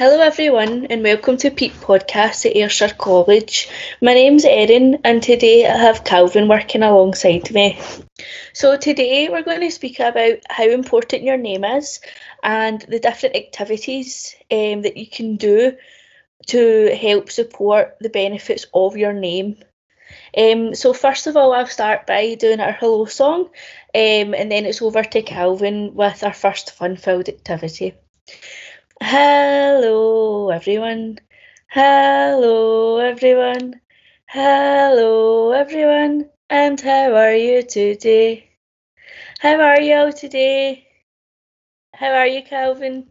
Hello, everyone, and welcome to Peep Podcast at Ayrshire College. My name's Erin, and today I have Calvin working alongside me. So, today we're going to speak about how important your name is and the different activities um, that you can do to help support the benefits of your name. Um, so, first of all, I'll start by doing our hello song, um, and then it's over to Calvin with our first fun filled activity. Hello, everyone. Hello, everyone. Hello, everyone. And how are you today? How are you today? How are you, Calvin?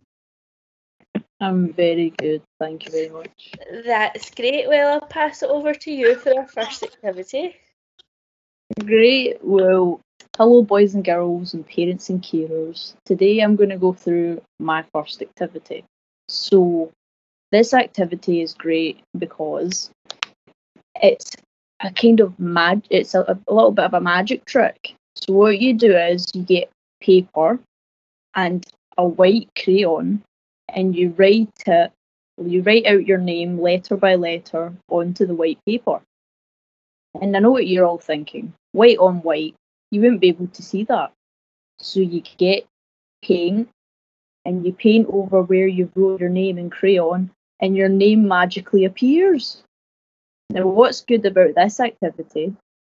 I'm very good, thank you very much. That's great. Well, I'll pass it over to you for our first activity. Great. Well, hello, boys and girls, and parents and carers. Today I'm going to go through my first activity. So, this activity is great because it's a kind of mag. It's a, a little bit of a magic trick. So, what you do is you get paper and a white crayon, and you write it. You write out your name letter by letter onto the white paper. And I know what you're all thinking. White on white, you wouldn't be able to see that. So you get paint and you paint over where you wrote your name in crayon and your name magically appears. Now, what's good about this activity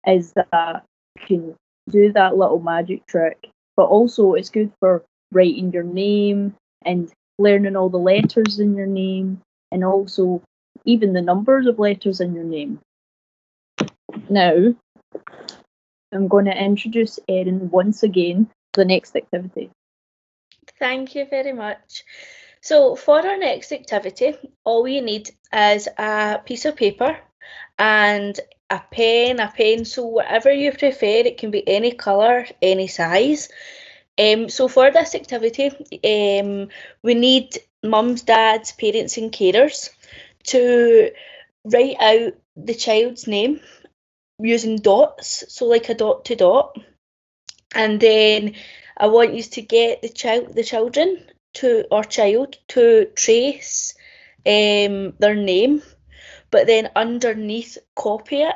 is that you can do that little magic trick, but also it's good for writing your name and learning all the letters in your name and also even the numbers of letters in your name. Now, I'm going to introduce Erin once again to the next activity. Thank you very much. So, for our next activity, all we need is a piece of paper and a pen, a pencil, whatever you prefer. It can be any colour, any size. Um, so, for this activity, um, we need mums, dads, parents, and carers to write out the child's name using dots, so like a dot to dot. And then I want you to get the child, the children to or child to trace um, their name, but then underneath copy it.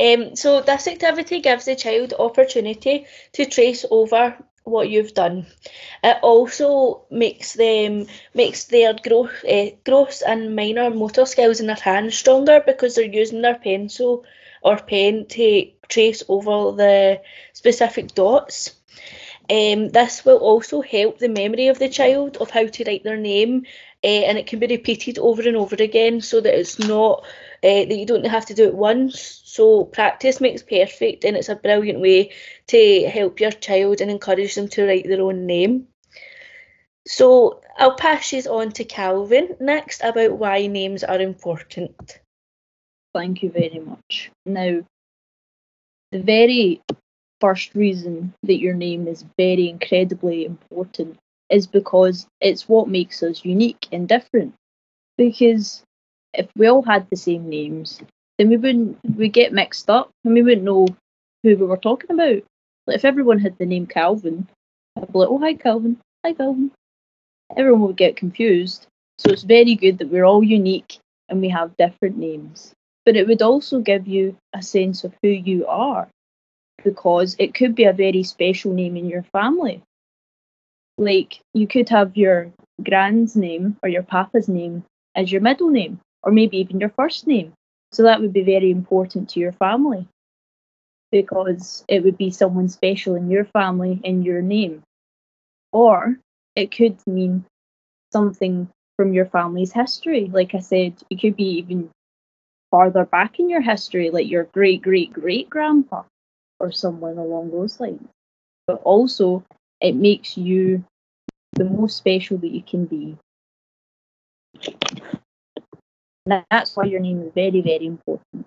Um, so this activity gives the child opportunity to trace over what you've done. It also makes them makes their gross, uh, gross and minor motor skills in their hands stronger because they're using their pencil or pen to trace over the specific dots. Um, this will also help the memory of the child of how to write their name, and it can be repeated over and over again so that it's not uh, that you don't have to do it once. So practice makes perfect, and it's a brilliant way to help your child and encourage them to write their own name. So I'll pass you on to Calvin next about why names are important. Thank you very much. Now, the very first reason that your name is very incredibly important is because it's what makes us unique and different. Because if we all had the same names, then we wouldn't we get mixed up and we wouldn't know who we were talking about. Like if everyone had the name Calvin, I'd be like, oh hi Calvin, hi Calvin. Everyone would get confused. So it's very good that we're all unique and we have different names. But it would also give you a sense of who you are because it could be a very special name in your family. Like you could have your grand's name or your papa's name as your middle name, or maybe even your first name. So that would be very important to your family because it would be someone special in your family in your name. Or it could mean something from your family's history. Like I said, it could be even farther back in your history, like your great great great grandpa or someone along those lines. But also, it makes you the most special that you can be. And that's why your name is very, very important.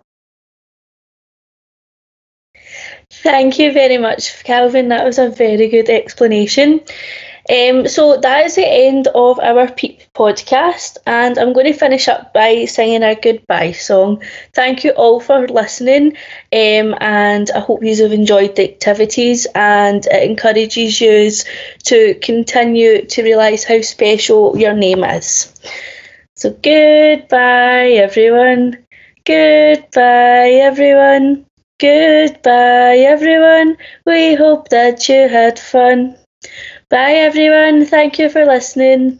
Thank you very much, Calvin. That was a very good explanation. Um, so that is the end of our Peep podcast, and I'm going to finish up by singing our goodbye song. Thank you all for listening, um, and I hope you have enjoyed the activities, and it encourages you to continue to realise how special your name is. So goodbye, everyone. Goodbye, everyone. Goodbye, everyone. We hope that you had fun. Bye, everyone. Thank you for listening.